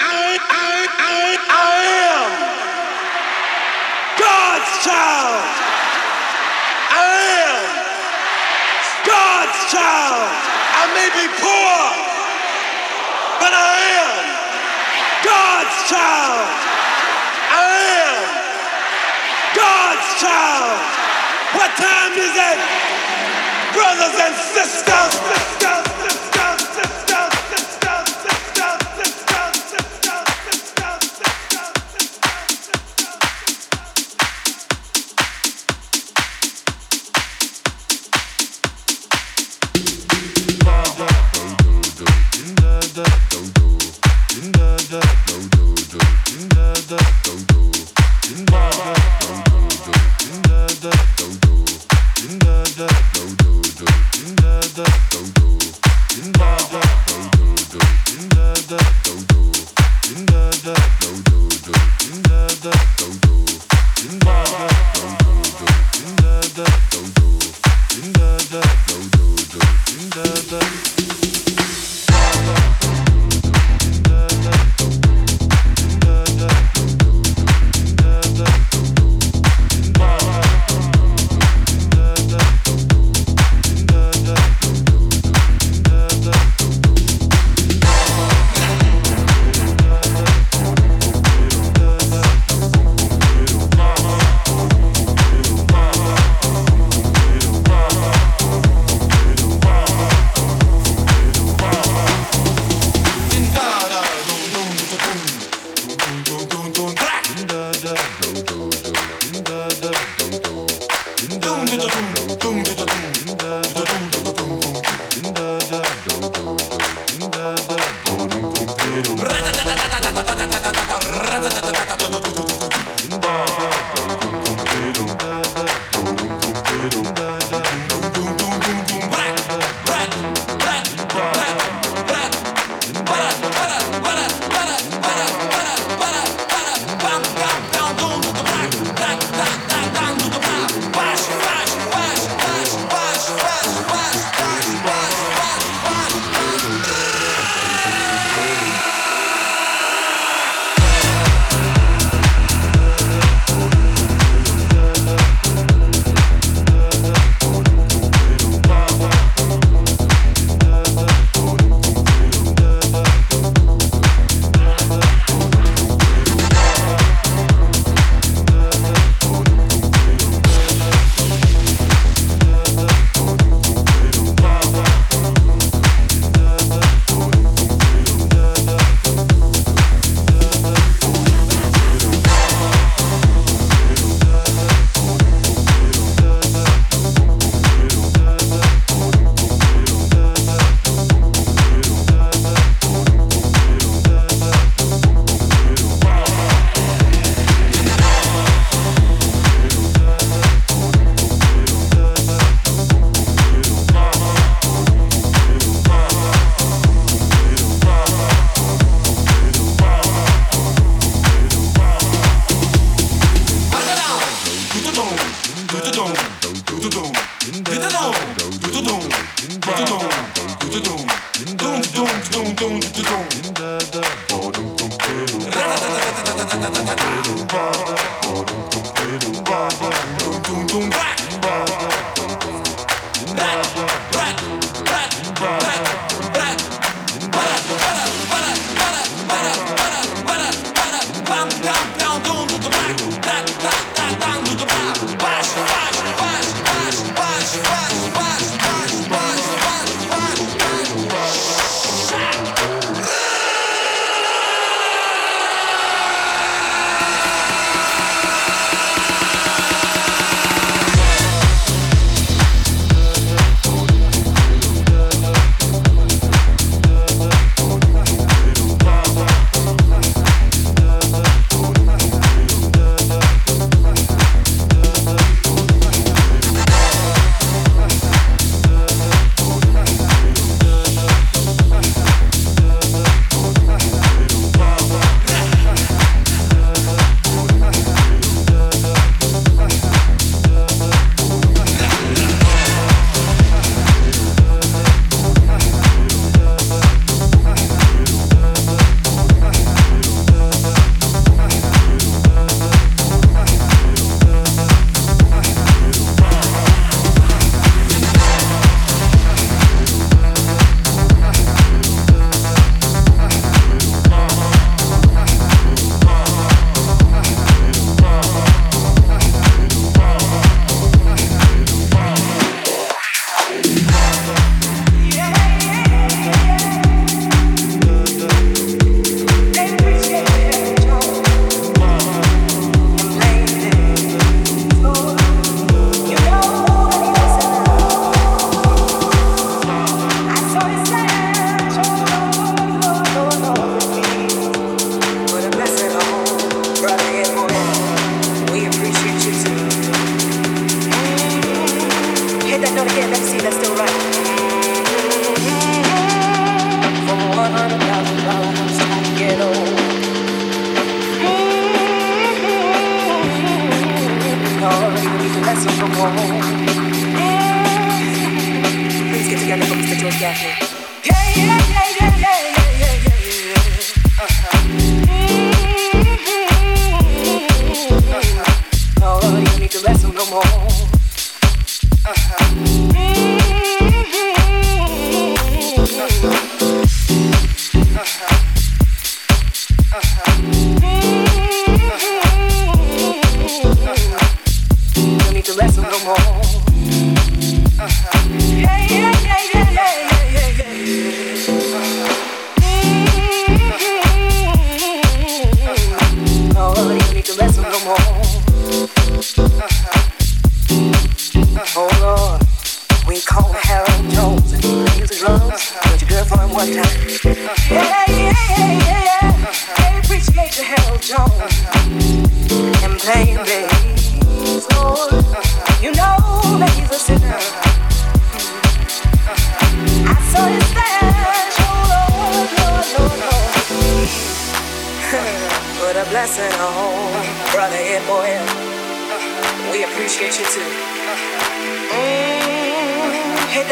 I, I, I, I am God's child. I am God's child. I may be poor, but I am God's child. I am God's child. What time is it, brothers and sisters? Então, tudum, tudum.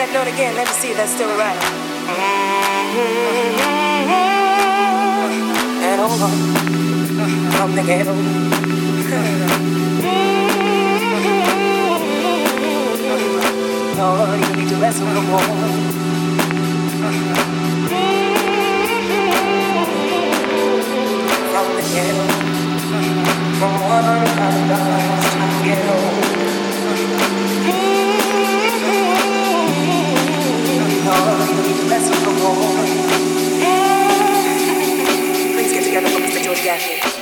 that note again. Let me see if that's still right. And hold on, I'm the ghetto. No, you need to rest on the wall. From the ghetto, from one another, to the ghetto. Please get together, for Mr. George Gaffney.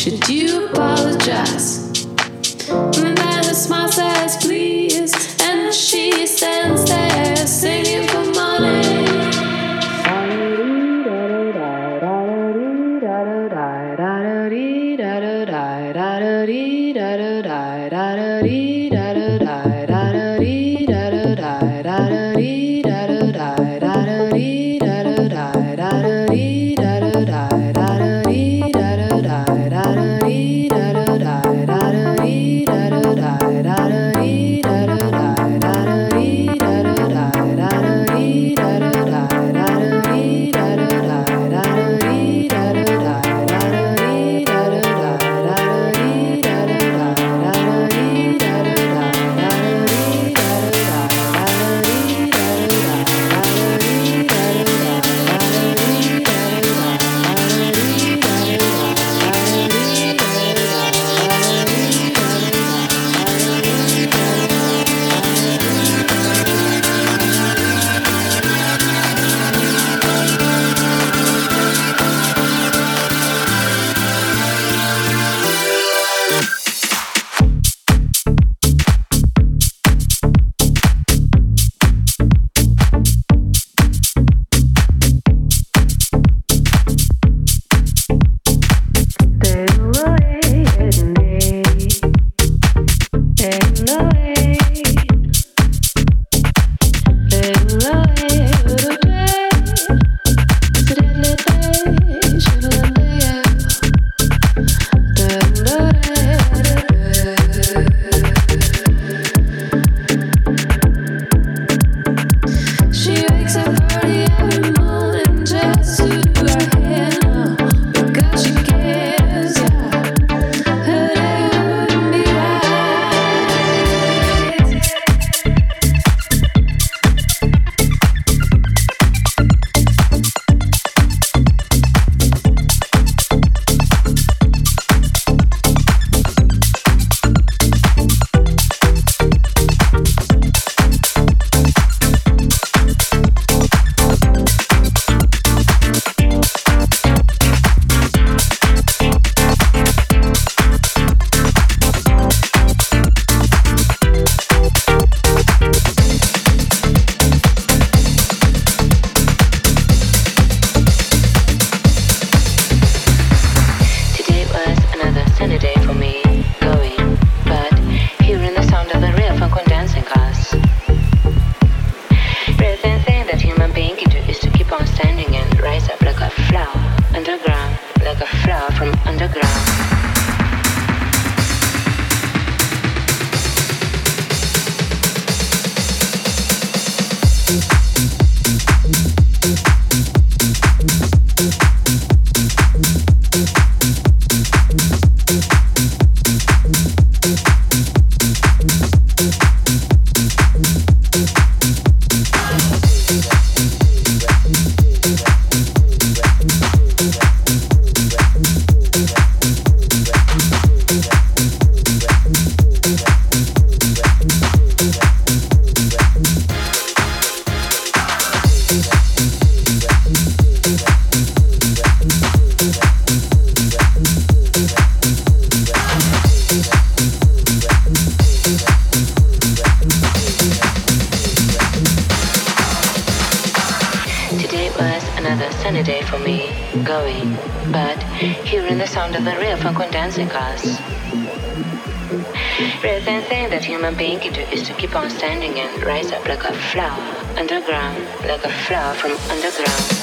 should you apologize? hearing the sound of the real frequent dancing cars. the than thing that human being can do is to keep on standing and rise up like a flower underground, like a flower from underground.